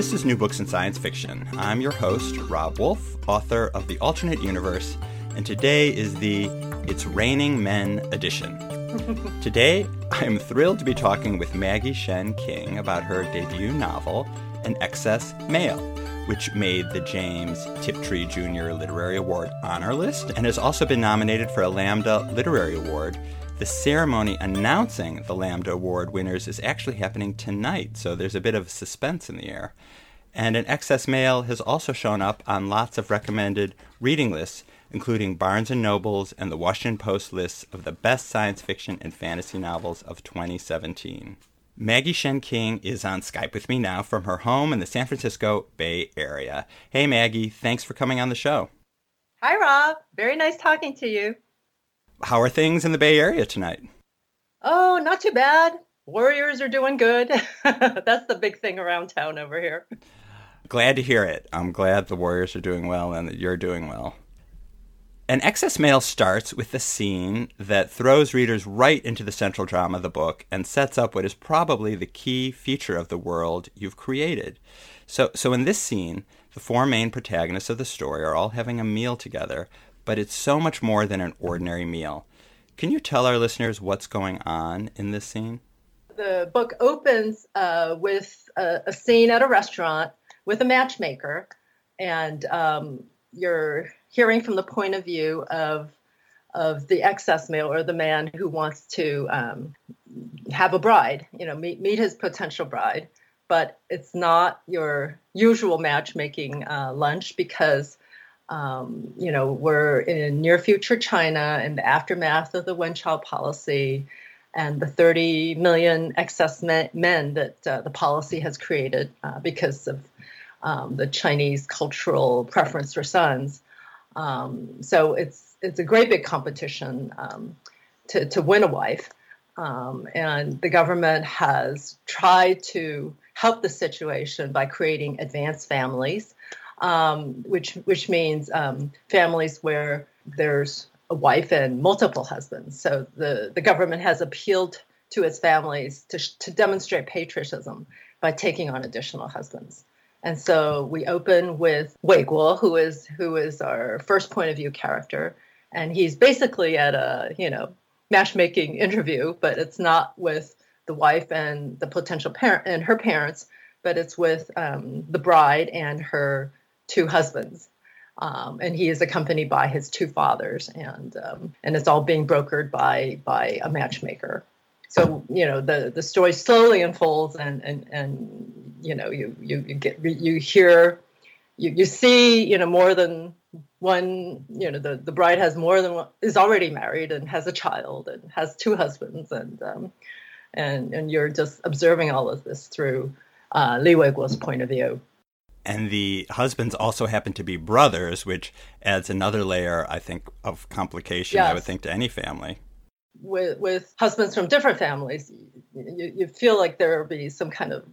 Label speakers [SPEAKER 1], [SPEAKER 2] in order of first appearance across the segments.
[SPEAKER 1] This is New Books in Science Fiction. I'm your host, Rob Wolf, author of The Alternate Universe, and today is the It's Raining Men edition. today, I am thrilled to be talking with Maggie Shen King about her debut novel, An Excess Male, which made the James Tiptree Jr. Literary Award honor list and has also been nominated for a Lambda Literary Award the ceremony announcing the Lambda Award winners is actually happening tonight, so there's a bit of suspense in the air. And an excess male has also shown up on lots of recommended reading lists, including Barnes & Noble's and the Washington Post lists of the best science fiction and fantasy novels of 2017. Maggie Shen King is on Skype with me now from her home in the San Francisco Bay Area. Hey, Maggie, thanks for coming on the show.
[SPEAKER 2] Hi, Rob. Very nice talking to you.
[SPEAKER 1] How are things in the Bay Area tonight?
[SPEAKER 2] Oh, not too bad. Warriors are doing good. That's the big thing around town over here.
[SPEAKER 1] Glad to hear it. I'm glad the Warriors are doing well and that you're doing well. An excess Male starts with the scene that throws readers right into the central drama of the book and sets up what is probably the key feature of the world you've created. So, so in this scene, the four main protagonists of the story are all having a meal together, but it's so much more than an ordinary meal. Can you tell our listeners what's going on in this scene?
[SPEAKER 2] The book opens uh, with a, a, scene at a restaurant with a matchmaker, and um, you're hearing from the point of view of of the excess male or the man who wants to um, have a bride, you know, meet meet his potential bride. But it's not your usual matchmaking uh, lunch because um, you know, we're in near future China in the aftermath of the one child policy and the 30 million excess men that uh, the policy has created uh, because of um, the Chinese cultural preference for sons. Um, so it's it's a great big competition um, to, to win a wife. Um, and the government has tried to help the situation by creating advanced families um, which which means um, families where there's a wife and multiple husbands. So the, the government has appealed to its families to, to demonstrate patriotism by taking on additional husbands. And so we open with Wei Guo, who is who is our first point of view character, and he's basically at a you know matchmaking interview, but it's not with the wife and the potential parent and her parents, but it's with um, the bride and her two husbands. Um, and he is accompanied by his two fathers, and um, and it's all being brokered by by a matchmaker. So you know the the story slowly unfolds, and and and you know you you, you get you hear you, you see you know more than one you know the, the bride has more than one is already married and has a child and has two husbands and um, and and you're just observing all of this through uh, Li Weiguo's point of view
[SPEAKER 1] and the husbands also happen to be brothers, which adds another layer, I think, of complication. Yes. I would think to any family.
[SPEAKER 2] With with husbands from different families, you, you feel like there will be some kind of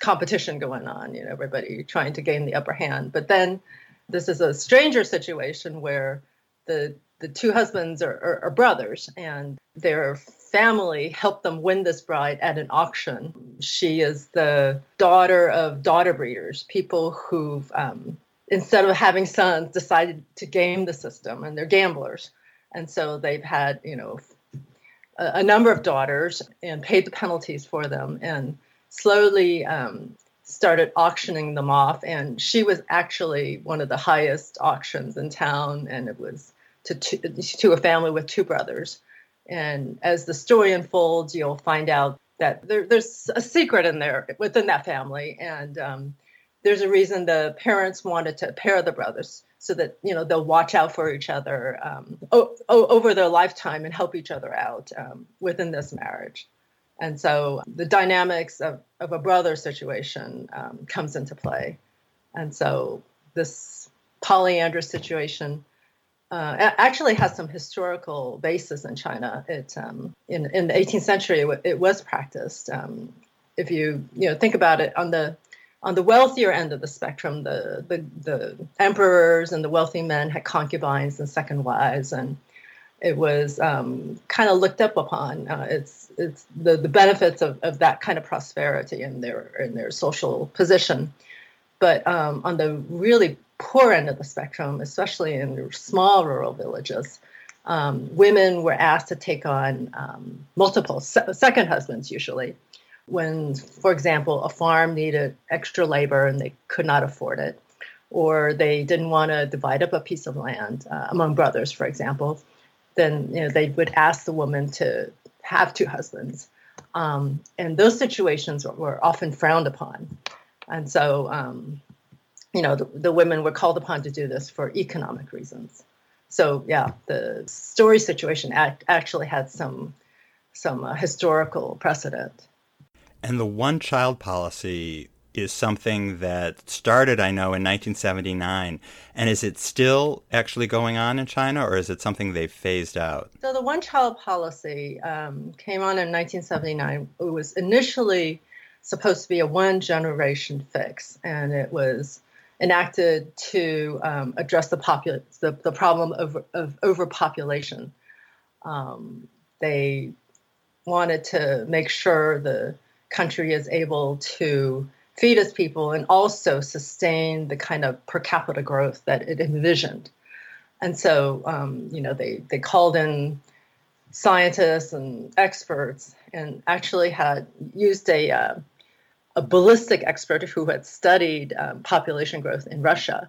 [SPEAKER 2] competition going on. You know, everybody trying to gain the upper hand. But then this is a stranger situation where the the two husbands are, are, are brothers, and their family helped them win this bride at an auction. She is the daughter of daughter breeders, people who've, um, instead of having sons, decided to game the system, and they're gamblers. And so they've had, you know, a, a number of daughters and paid the penalties for them, and slowly um, started auctioning them off. And she was actually one of the highest auctions in town, and it was to, to, to a family with two brothers. And as the story unfolds, you'll find out that there, there's a secret in there within that family. And um, there's a reason the parents wanted to pair the brothers so that you know they'll watch out for each other um, o- over their lifetime and help each other out um, within this marriage. And so the dynamics of, of a brother situation um, comes into play. And so this polyandrous situation uh, actually has some historical basis in China. It um, in in the 18th century it, it was practiced. Um, if you you know think about it on the on the wealthier end of the spectrum, the the, the emperors and the wealthy men had concubines and second wives, and it was um, kind of looked up upon. Uh, it's it's the, the benefits of, of that kind of prosperity in their in their social position. But um, on the really poor end of the spectrum, especially in small rural villages, um, women were asked to take on um, multiple se- second husbands, usually. When, for example, a farm needed extra labor and they could not afford it, or they didn't want to divide up a piece of land uh, among brothers, for example, then you know, they would ask the woman to have two husbands. Um, and those situations were often frowned upon. And so um, you know, the, the women were called upon to do this for economic reasons. So yeah, the story situation act, actually had some some uh, historical precedent.
[SPEAKER 1] And the one child policy is something that started, I know, in 1979. And is it still actually going on in China, or is it something they've phased out?
[SPEAKER 2] So the one child policy um, came on in 1979. It was initially supposed to be a one generation fix, and it was enacted to um, address the, popul- the, the problem of, of overpopulation. Um, they wanted to make sure the country is able to feed its people and also sustain the kind of per capita growth that it envisioned. And so, um, you know, they, they called in scientists and experts and actually had used a uh, a ballistic expert who had studied um, population growth in Russia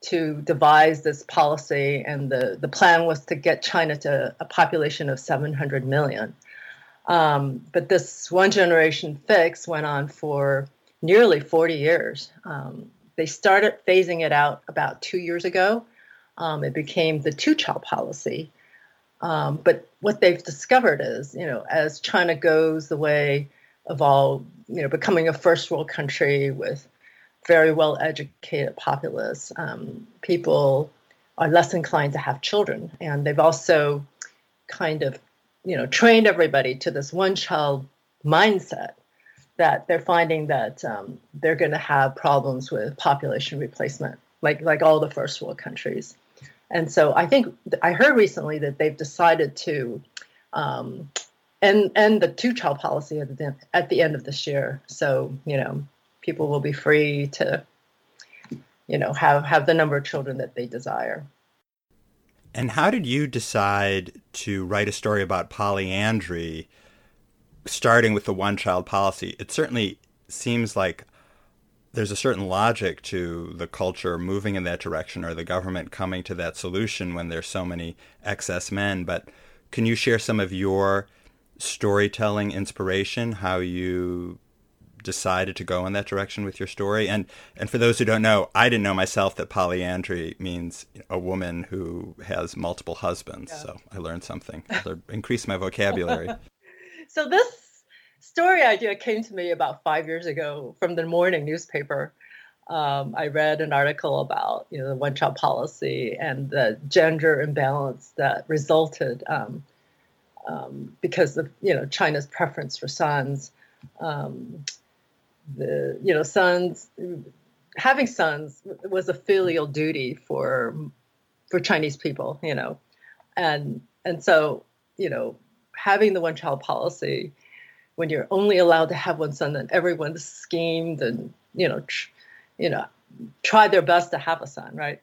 [SPEAKER 2] to devise this policy. And the, the plan was to get China to a population of 700 million. Um, but this one generation fix went on for nearly 40 years. Um, they started phasing it out about two years ago. Um, it became the two child policy. Um, but what they've discovered is, you know, as China goes the way of all, you know, becoming a first world country with very well educated populace, um, people are less inclined to have children. And they've also kind of, you know, trained everybody to this one child mindset that they're finding that um, they're going to have problems with population replacement, like like all the first world countries. And so I think I heard recently that they've decided to um, and and the two child policy at the at the end of this year. So you know, people will be free to, you know, have have the number of children that they desire.
[SPEAKER 1] And how did you decide to write a story about polyandry, starting with the one child policy? It certainly seems like there's a certain logic to the culture moving in that direction or the government coming to that solution when there's so many excess men. But can you share some of your storytelling inspiration, how you decided to go in that direction with your story. And and for those who don't know, I didn't know myself that polyandry means a woman who has multiple husbands. Yeah. So I learned something. increased my vocabulary.
[SPEAKER 2] so this story idea came to me about five years ago from the morning newspaper. Um, I read an article about you know the one child policy and the gender imbalance that resulted um, um, because of you know China's preference for sons. Um, the you know sons having sons was a filial duty for for Chinese people, you know, and and so you know having the one child policy when you're only allowed to have one son, then everyone schemed and you know tr- you know tried their best to have a son, right?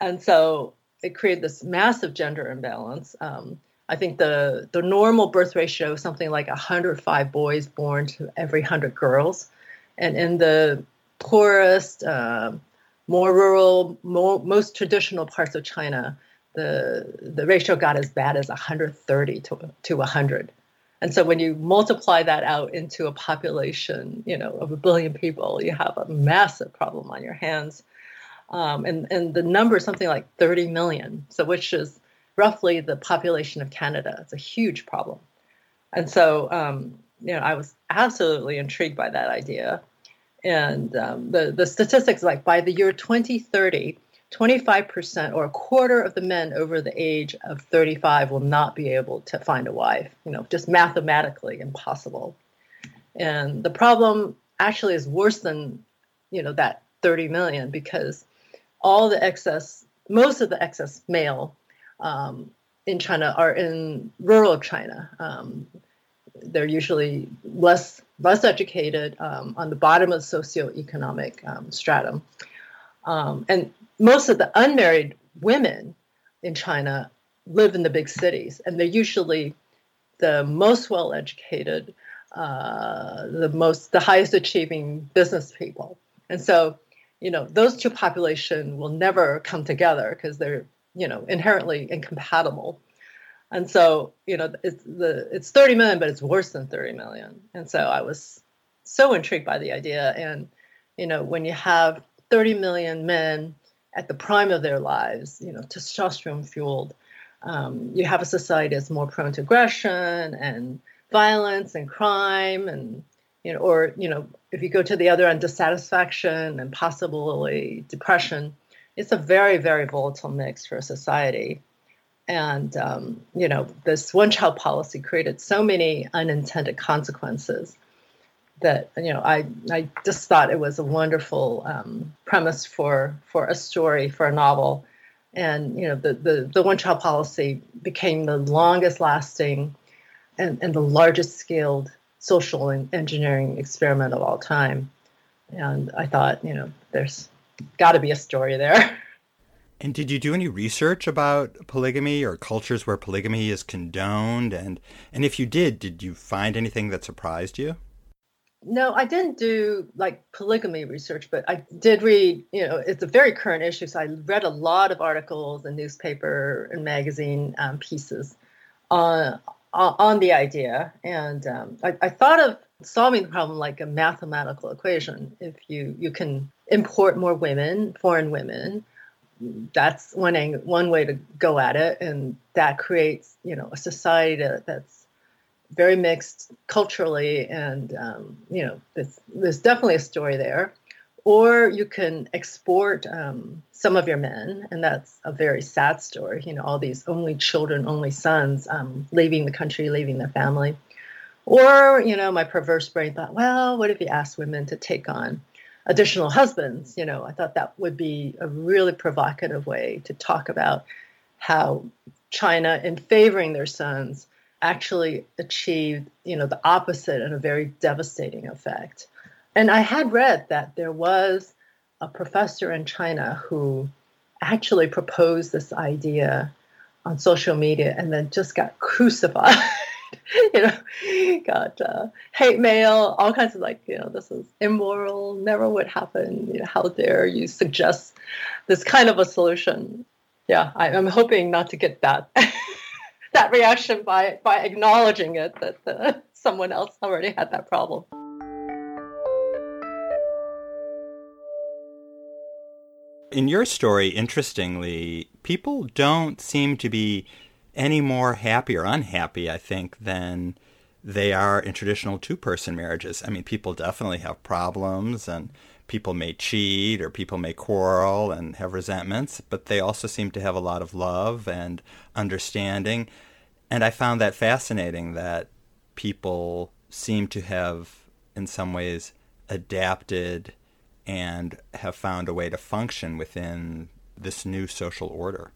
[SPEAKER 2] And so it created this massive gender imbalance. Um, I think the the normal birth ratio is something like 105 boys born to every 100 girls, and in the poorest, uh, more rural, more, most traditional parts of China, the the ratio got as bad as 130 to to 100. And so when you multiply that out into a population, you know, of a billion people, you have a massive problem on your hands. Um, and and the number is something like 30 million, so which is roughly the population of Canada. It's a huge problem. And so, um, you know, I was absolutely intrigued by that idea. And um, the, the statistics, like by the year 2030, 25% or a quarter of the men over the age of 35 will not be able to find a wife, you know, just mathematically impossible. And the problem actually is worse than, you know, that 30 million because all the excess, most of the excess male um, in China are in rural China. Um, they're usually less less educated um, on the bottom of the socioeconomic um, stratum, um, and most of the unmarried women in China live in the big cities, and they're usually the most well educated, uh, the most the highest achieving business people, and so you know those two population will never come together because they're you know inherently incompatible. And so you know it's the it's 30 million but it's worse than 30 million. And so i was so intrigued by the idea. And you know when you have 30 million men at the prime of their lives you know testosterone fueled um, you have a society that's more prone to aggression and violence and crime and you know or you know if you go to the other end dissatisfaction and possibly depression it's a very very volatile mix for a society. And um, you know this one child policy created so many unintended consequences that you know I, I just thought it was a wonderful um, premise for for a story for a novel. And you know the, the, the one child policy became the longest lasting and, and the largest scaled social engineering experiment of all time. And i thought you know there's got to be a story there
[SPEAKER 1] And did you do any research about polygamy or cultures where polygamy is condoned? And and if you did, did you find anything that surprised you?
[SPEAKER 2] No, I didn't do like polygamy research, but I did read, you know, it's a very current issue. So I read a lot of articles and newspaper and magazine um, pieces on, on the idea. And um, I, I thought of solving the problem like a mathematical equation. If you, you can import more women, foreign women, that's one one way to go at it, and that creates you know a society that's very mixed culturally, and um, you know there's, there's definitely a story there. Or you can export um, some of your men, and that's a very sad story. You know, all these only children, only sons, um, leaving the country, leaving their family. Or, you know, my perverse brain thought, well, what if you asked women to take on additional husbands. You know, I thought that would be a really provocative way to talk about how China, in favoring their sons, actually achieved, you know, the opposite and a very devastating effect. And I had read that there was a professor in China who actually proposed this idea on social media and then just got crucified you know, got uh, hate mail, all kinds of like, you know, this is immoral, never would happen. You know, how dare you suggest this kind of a solution? Yeah, I, am hoping not to get that that reaction by by acknowledging it that uh, someone else already had that problem.
[SPEAKER 1] In your story, interestingly, people don't seem to be any more happy or unhappy, I think, than they are in traditional two person marriages. I mean, people definitely have problems and people may cheat or people may quarrel and have resentments, but they also seem to have a lot of love and understanding. And I found that fascinating that people seem to have, in some ways, adapted and have found a way to function within this new social order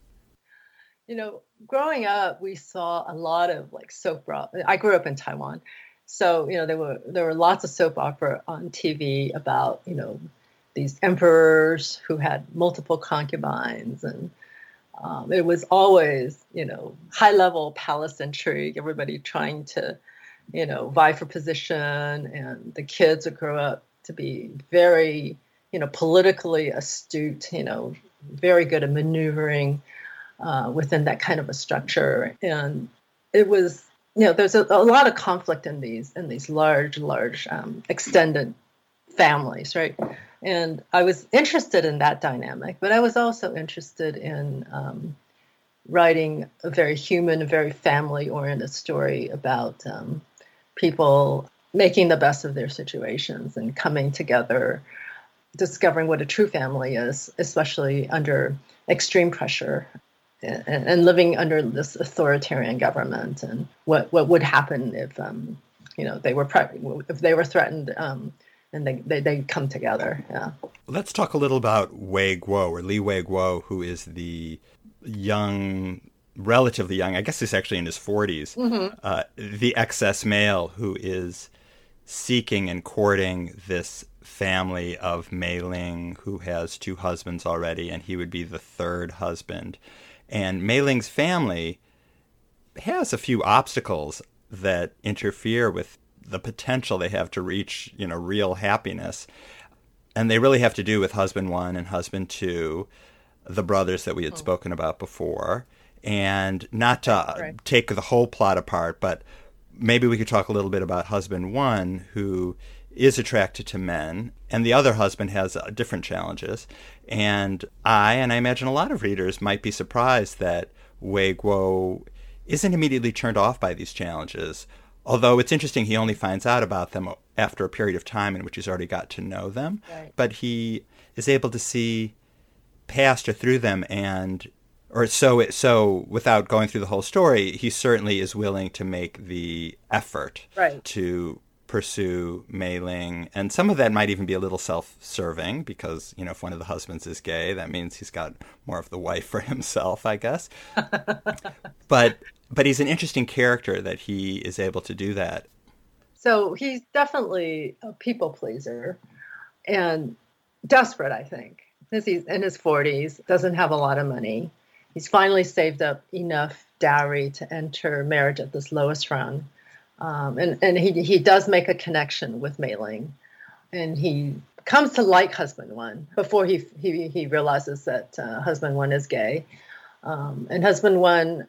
[SPEAKER 2] you know, growing up, we saw a lot of like soap opera. I grew up in Taiwan, so you know there were there were lots of soap opera on TV about you know these emperors who had multiple concubines, and um, it was always you know high level palace intrigue. Everybody trying to you know vie for position, and the kids would grow up to be very you know politically astute. You know, very good at maneuvering uh, within that kind of a structure. And it was, you know, there's a, a lot of conflict in these in these large, large um, extended families, right? And I was interested in that dynamic, but I was also interested in um, writing a very human, very family oriented story about um, people making the best of their situations and coming together, discovering what a true family is, especially under extreme pressure and, and living under this authoritarian government and what, what would happen if um, you know they were pre- if they were threatened um, and they, they, they come together. Yeah.
[SPEAKER 1] Let's talk a little about Wei Guo or Li Wei Guo, who is the young, relatively young, I guess he's actually in his 40s, mm-hmm. uh, the excess male who is seeking and courting this family of Mei Ling, who has two husbands already, and he would be the third husband. And Mei Ling's family has a few obstacles that interfere with the potential they have to reach, you know, real happiness. And they really have to do with husband one and husband two, the brothers that we had oh. spoken about before. And not to right. take the whole plot apart, but maybe we could talk a little bit about husband one, who is attracted to men, and the other husband has uh, different challenges. And I, and I imagine a lot of readers, might be surprised that Wei Guo isn't immediately turned off by these challenges. Although it's interesting, he only finds out about them after a period of time in which he's already got to know them. Right. But he is able to see past or through them and or so it, so without going through the whole story, he certainly is willing to make the effort
[SPEAKER 2] right.
[SPEAKER 1] to pursue Mei Ling, and some of that might even be a little self-serving because you know if one of the husbands is gay, that means he's got more of the wife for himself, I guess. but but he's an interesting character that he is able to do that.
[SPEAKER 2] So he's definitely a people pleaser and desperate, I think, because he's in his 40s, doesn't have a lot of money. He's finally saved up enough dowry to enter marriage at this lowest rung. Um, and and he, he does make a connection with Mei Ling. And he comes to like husband one before he, he, he realizes that uh, husband one is gay. Um, and husband one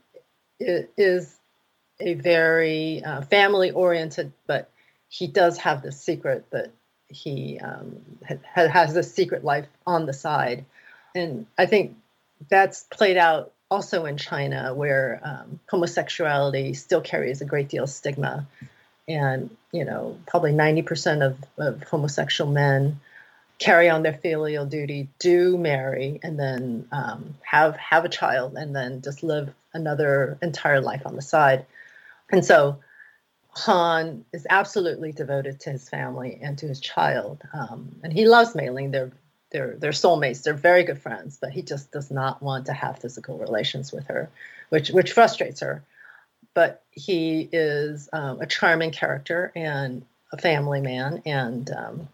[SPEAKER 2] is a very uh, family oriented, but he does have the secret that he um, ha- has a secret life on the side. And I think that's played out also in China, where um, homosexuality still carries a great deal of stigma. And, you know, probably 90% of, of homosexual men carry on their filial duty, do marry, and then um, have have a child, and then just live another entire life on the side. And so Han is absolutely devoted to his family and to his child, um, and he loves Mei Ling. They're they're they're soulmates. They're very good friends, but he just does not want to have physical relations with her, which which frustrates her. But he is um, a charming character and a family man, and um,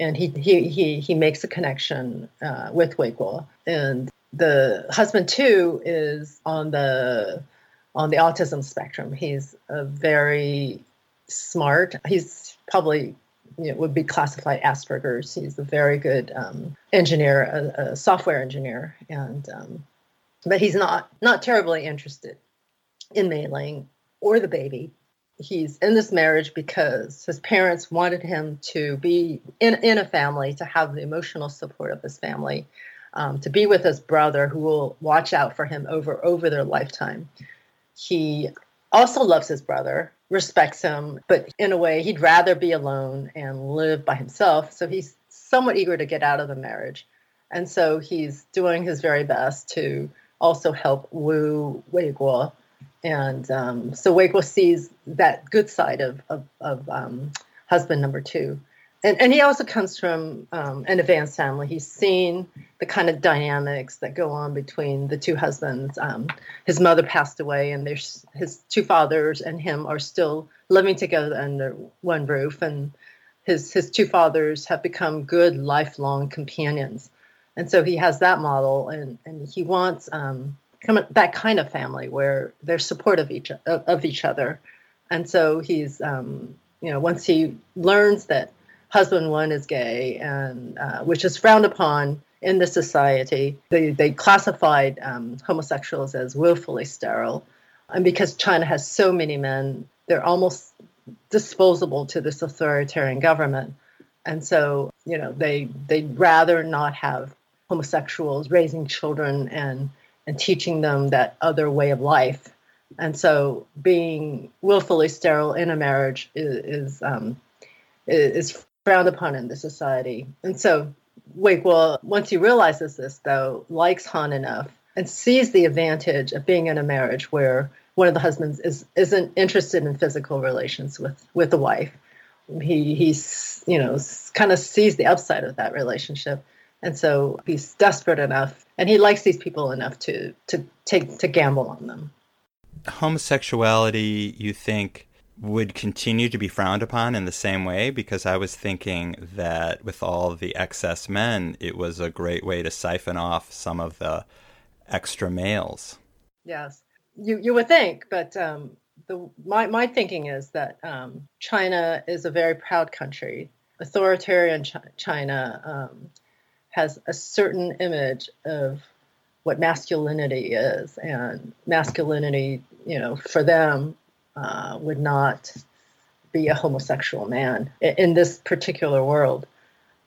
[SPEAKER 2] and he he he he makes a connection uh, with Guo. And the husband two is on the on the autism spectrum. He's a very smart. He's probably you know, would be classified Asperger's. He's a very good um, engineer, a, a, software engineer, and um, but he's not not terribly interested in Mei or the baby he's in this marriage because his parents wanted him to be in, in a family, to have the emotional support of his family, um, to be with his brother who will watch out for him over over their lifetime. He also loves his brother, respects him, but in a way he'd rather be alone and live by himself. So he's somewhat eager to get out of the marriage. And so he's doing his very best to also help Wu Wei Guo and um, so Wei Guo sees that good side of of, of um, husband number two, and and he also comes from um, an advanced family. He's seen the kind of dynamics that go on between the two husbands. Um, his mother passed away, and there's his two fathers and him are still living together under one roof, and his his two fathers have become good lifelong companions, and so he has that model, and and he wants. Um, that kind of family where they're supportive of each of, each other, and so he's um, you know once he learns that husband one is gay and uh, which is frowned upon in the society, they they classified um, homosexuals as willfully sterile, and because China has so many men, they're almost disposable to this authoritarian government, and so you know they they'd rather not have homosexuals raising children and and teaching them that other way of life. And so being willfully sterile in a marriage is is, um, is frowned upon in the society. And so Wei Guo, once he realizes this, though, likes Han enough and sees the advantage of being in a marriage where one of the husbands is isn't interested in physical relations with with the wife. He he's you know kind of sees the upside of that relationship, and so he's desperate enough, and he likes these people enough to to take to gamble on them.
[SPEAKER 1] Homosexuality, you think, would continue to be frowned upon in the same way because I was thinking that with all the excess men, it was a great way to siphon off some of the extra males.
[SPEAKER 2] Yes, you you would think, but um, the my my thinking is that um, China is a very proud country. Authoritarian Ch- China um, has a certain image of what masculinity is, and masculinity, you know, for them uh, would not be a homosexual man in this particular world,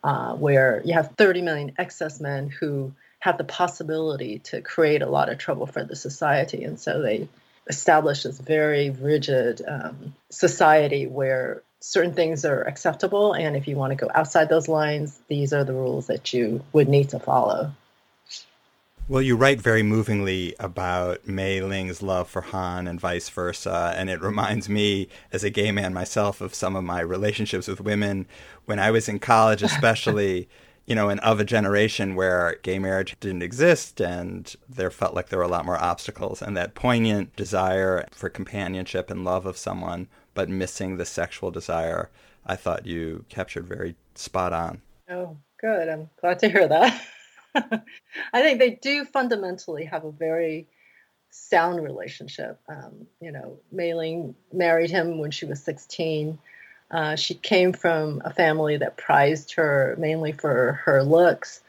[SPEAKER 2] uh, where you have 30 million excess men who have the possibility to create a lot of trouble for the society. And so they establish this very rigid um, society where certain things are acceptable. And if you want to go outside those lines, these are the rules that you would need to follow.
[SPEAKER 1] Well, you write very movingly about Mei Ling's love for Han and vice versa. And it reminds me, as a gay man myself, of some of my relationships with women when I was in college, especially. you know, and of a generation where gay marriage didn't exist and there felt like there were a lot more obstacles and that poignant desire for companionship and love of someone, but missing the sexual desire, I thought you captured very spot on.
[SPEAKER 2] Oh, good. I'm glad to hear that. I think they do fundamentally have a very sound relationship. Um, you know, Mei Ling married him when she was 16. Uh, she came from a family that prized her mainly for her looks,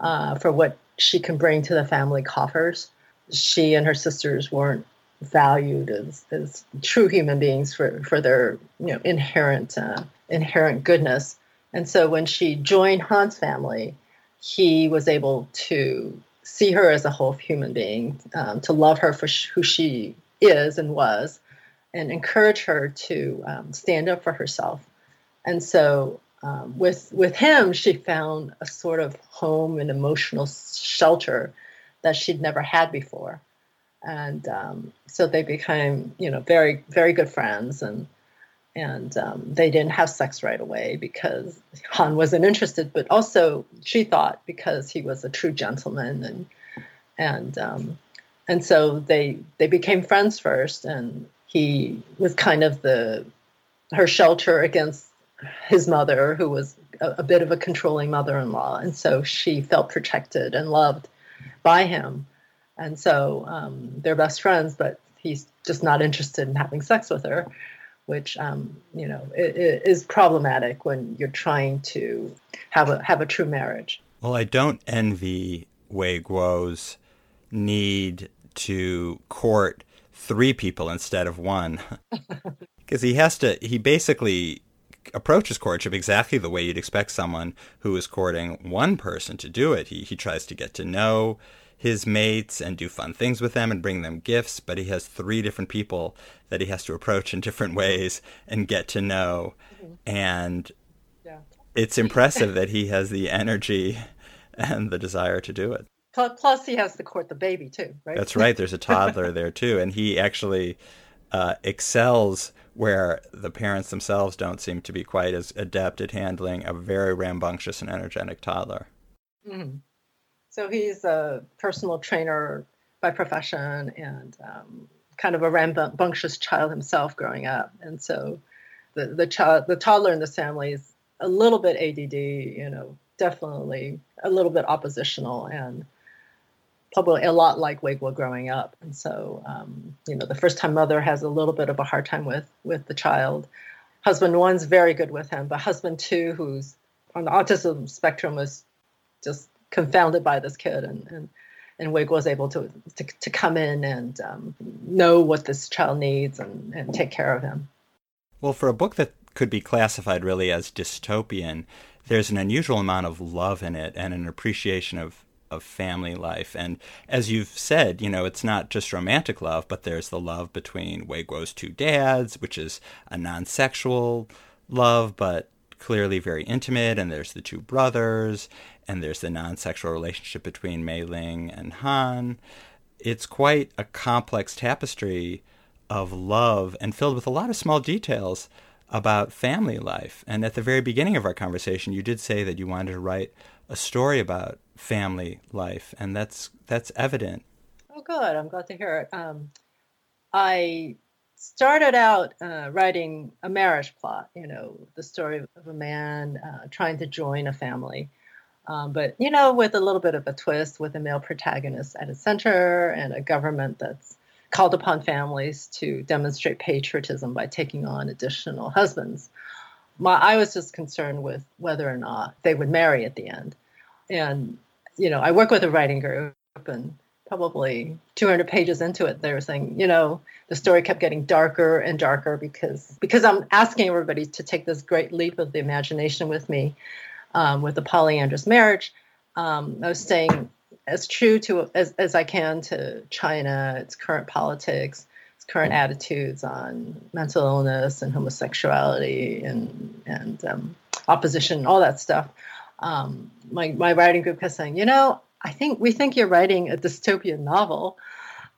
[SPEAKER 2] uh, for what she can bring to the family coffers. She and her sisters weren't valued as, as true human beings for, for their you know inherent uh, inherent goodness. And so when she joined Han's family, he was able to see her as a whole human being, um, to love her for sh- who she is and was, and encourage her to um, stand up for herself. And so, um, with with him, she found a sort of home and emotional shelter that she'd never had before, and um, so they became, you know, very very good friends and and um, they didn't have sex right away because Han wasn't interested, but also she thought because he was a true gentleman, and and um, and so they they became friends first, and he was kind of the her shelter against his mother, who was a, a bit of a controlling mother-in-law, and so she felt protected and loved by him, and so um, they're best friends, but he's just not interested in having sex with her which um, you know is problematic when you're trying to have a have a true marriage.
[SPEAKER 1] Well, I don't envy Wei Guo's need to court three people instead of one, because he has to. He basically approaches courtship exactly the way you'd expect someone who is courting one person to do it. He he tries to get to know his mates and do fun things with them and bring them gifts, but he has three different people that he has to approach in different ways and get to know. Mm-hmm. And yeah. it's impressive that he has the energy and the desire to do it.
[SPEAKER 2] Plus, he has to court the baby too, right?
[SPEAKER 1] That's right. There's a toddler there too, and he actually uh, excels where the parents themselves don't seem to be quite as adept at handling a very rambunctious and energetic toddler.
[SPEAKER 2] Mm-hmm. So he's a personal trainer by profession and um, kind of a rambunctious child himself growing up. And so the, the child, the toddler in this family is a little bit ADD, you know, definitely a little bit oppositional and probably a lot like Wei Guo growing up. And so, um, you know, the first time mother has a little bit of a hard time with, with the child. Husband one's very good with him, but husband two, who's on the autism spectrum, was just confounded by this kid and and and Wei Guo was able to to, to come in and um, know what this child needs and, and take care of him.
[SPEAKER 1] Well, for a book that could be classified really as dystopian, there's an unusual amount of love in it and an appreciation of of family life. And as you've said, you know, it's not just romantic love, but there's the love between Wei Guo's two dads, which is a non sexual love, but clearly very intimate. And there's the two brothers, and there's the non sexual relationship between Mei Ling and Han. It's quite a complex tapestry of love and filled with a lot of small details about family life. And at the very beginning of our conversation, you did say that you wanted to write a story about family life, and that's that's evident.
[SPEAKER 2] Oh, good. I'm glad to hear it. Um, I started out uh, writing a marriage plot. You know, the story of a man uh, trying to join a family. Um, but you know, with a little bit of a twist, with a male protagonist at its center and a government that's called upon families to demonstrate patriotism by taking on additional husbands. My, I was just concerned with whether or not they would marry at the end. And, you know, I work with a writing group, and probably 200 pages into it, they were saying, you know, the story kept getting darker and darker because because I'm asking everybody to take this great leap of the imagination with me um, with the polyandrous marriage. Um, I was saying, as true to as, as I can to China, its current politics, its current attitudes on mental illness and homosexuality and and um, opposition, all that stuff. Um, my my writing group kept saying, you know, I think we think you're writing a dystopian novel,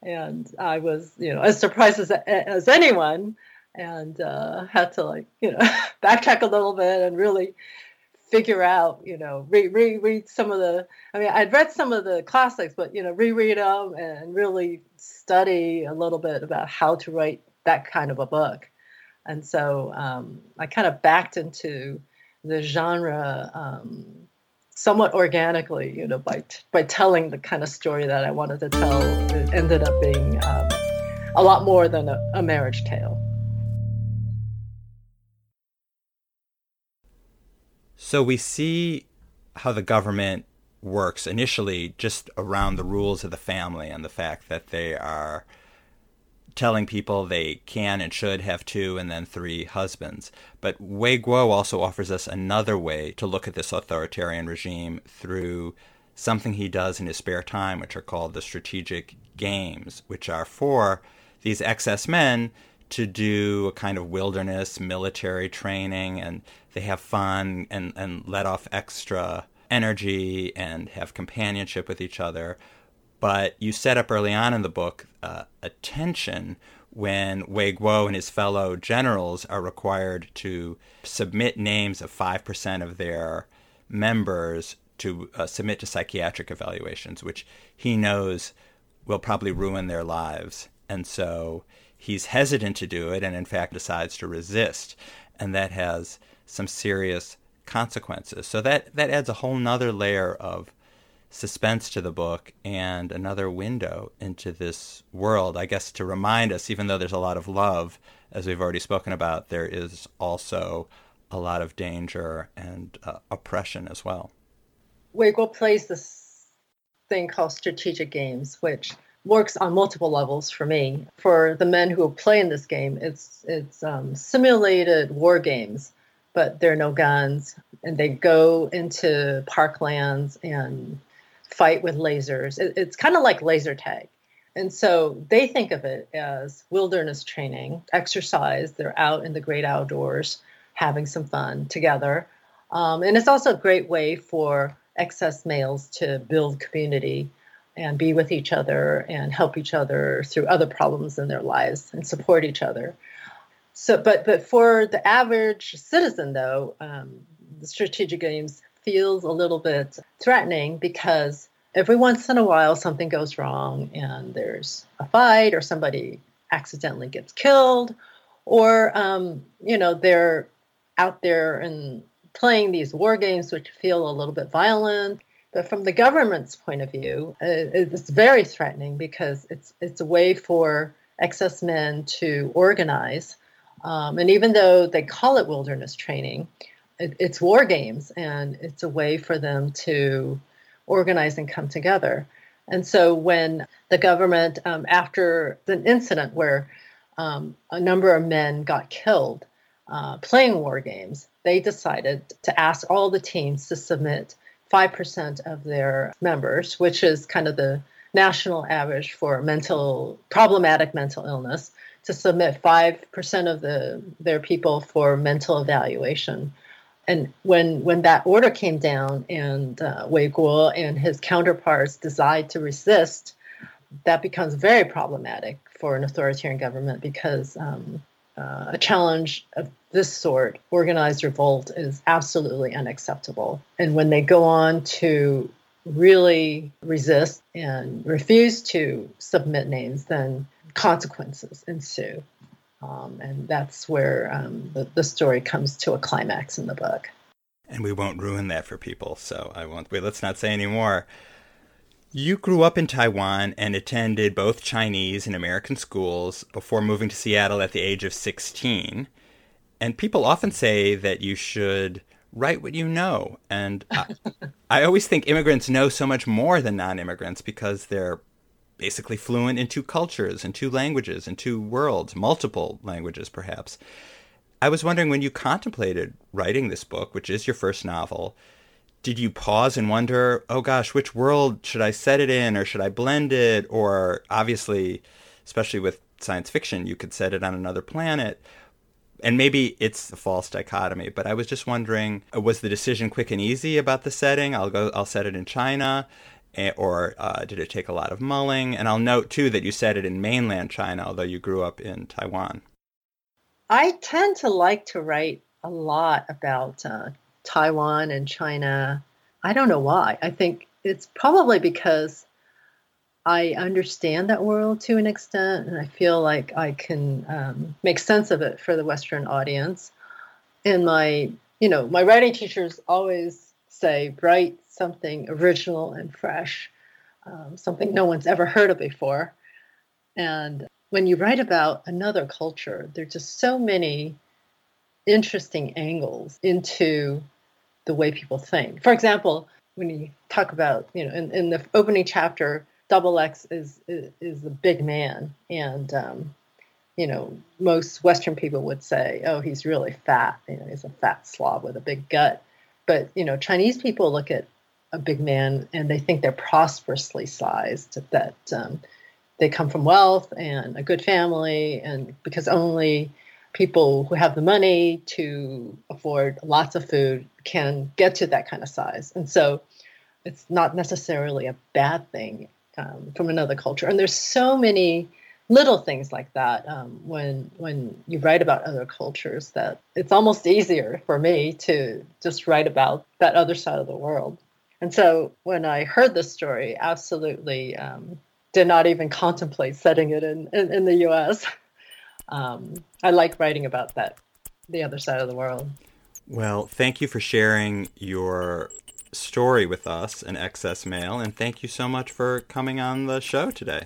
[SPEAKER 2] and I was you know as surprised as as anyone, and uh, had to like you know backtrack a little bit and really figure out, you know, read, read, read some of the, I mean, I'd read some of the classics, but, you know, reread them and really study a little bit about how to write that kind of a book. And so um, I kind of backed into the genre um, somewhat organically, you know, by, by telling the kind of story that I wanted to tell. It ended up being um, a lot more than a, a marriage tale.
[SPEAKER 1] So we see how the government works initially just around the rules of the family and the fact that they are telling people they can and should have two and then three husbands. But Wei Guo also offers us another way to look at this authoritarian regime through something he does in his spare time, which are called the strategic games, which are for these excess men to do a kind of wilderness military training and they have fun and, and let off extra energy and have companionship with each other. But you set up early on in the book uh, a tension when Wei Guo and his fellow generals are required to submit names of 5% of their members to uh, submit to psychiatric evaluations, which he knows will probably ruin their lives. And so he's hesitant to do it and, in fact, decides to resist. And that has some serious consequences. So that that adds a whole nother layer of suspense to the book and another window into this world. I guess to remind us, even though there's a lot of love, as we've already spoken about, there is also a lot of danger and uh, oppression as well.
[SPEAKER 2] Guo plays this thing called strategic games, which works on multiple levels for me. For the men who play in this game, it's it's um, simulated war games but there are no guns. And they go into parklands and fight with lasers. It, it's kind of like laser tag. And so they think of it as wilderness training, exercise. They're out in the great outdoors having some fun together. Um, and it's also a great way for excess males to build community and be with each other and help each other through other problems in their lives and support each other. So, but but for the average citizen, though, um, the strategic games feels a little bit threatening because every once in a while something goes wrong and there's a fight or somebody accidentally gets killed, or um, you know they're out there and playing these war games which feel a little bit violent. But from the government's point of view, it's very threatening because it's it's a way for excess men to organize um, and even though they call it wilderness training, it, it's war games and it's a way for them to organize and come together. And so when the government, um, after an incident where um, a number of men got killed uh, playing war games, they decided to ask all the teams to submit 5% of their members, which is kind of the national average for mental problematic mental illness, to submit 5% of the their people for mental evaluation. And when when that order came down and uh, Wei Guo and his counterparts decide to resist, that becomes very problematic for an authoritarian government because um, uh, a challenge of this sort, organized revolt, is absolutely unacceptable. And when they go on to really resist and refuse to submit names, then consequences ensue. Um, and that's where um, the, the story comes to a climax in the book.
[SPEAKER 1] And we won't ruin that for people, so I won't. Wait, let's not say any more. You grew up in Taiwan and attended both Chinese and American schools before moving to Seattle at the age of 16. And people often say that you should write what you know. And I, I always think immigrants know so much more than non immigrants because they're basically fluent in two cultures and two languages and two worlds, multiple languages perhaps. I was wondering when you contemplated writing this book, which is your first novel, did you pause and wonder, oh gosh, which world should I set it in or should I blend it? Or obviously, especially with science fiction, you could set it on another planet. And maybe it's a false dichotomy, but I was just wondering, uh, was the decision quick and easy about the setting? I'll go, I'll set it in China, eh, or uh, did it take a lot of mulling? And I'll note too that you set it in mainland China, although you grew up in Taiwan.
[SPEAKER 2] I tend to like to write a lot about uh, Taiwan and China. I don't know why. I think it's probably because I understand that world to an extent, and I feel like I can um, make sense of it for the Western audience. And my, you know, my writing teachers always say, write something original and fresh, um, something no one's ever heard of before. And when you write about another culture, there's just so many interesting angles into the way people think. For example, when you talk about, you know, in, in the opening chapter, Double X is is, is a big man, and um, you know, most Western people would say, "Oh, he's really fat. You know, he's a fat slob with a big gut." But you know, Chinese people look at a big man and they think they're prosperously sized. That um, they come from wealth and a good family, and because only people who have the money to afford lots of food can get to that kind of size. And so it's not necessarily a bad thing um, from another culture. And there's so many little things like that um, when when you write about other cultures that it's almost easier for me to just write about that other side of the world. And so when I heard this story, absolutely um, did not even contemplate setting it in, in, in the U.S. um, I like writing about that, the other side of the world.
[SPEAKER 1] Well, thank you for sharing your story with us in Excess Male, and thank you so much for coming on the show today.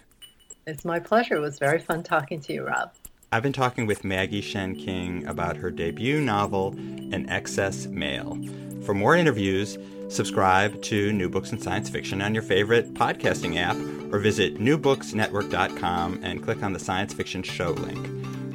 [SPEAKER 2] It's my pleasure. It was very fun talking to you, Rob.
[SPEAKER 1] I've been talking with Maggie Shen King about her debut novel, An Excess Male. For more interviews, subscribe to New Books in Science Fiction on your favorite podcasting app or visit newbooksnetwork.com and click on the science fiction show link.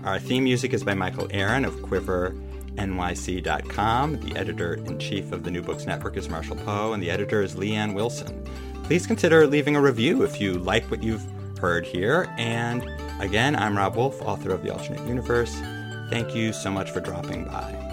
[SPEAKER 1] Our theme music is by Michael Aaron of QuiverNYC.com. The editor in chief of the New Books Network is Marshall Poe, and the editor is Leanne Wilson. Please consider leaving a review if you like what you've heard here. And again, I'm Rob Wolf, author of The Alternate Universe. Thank you so much for dropping by.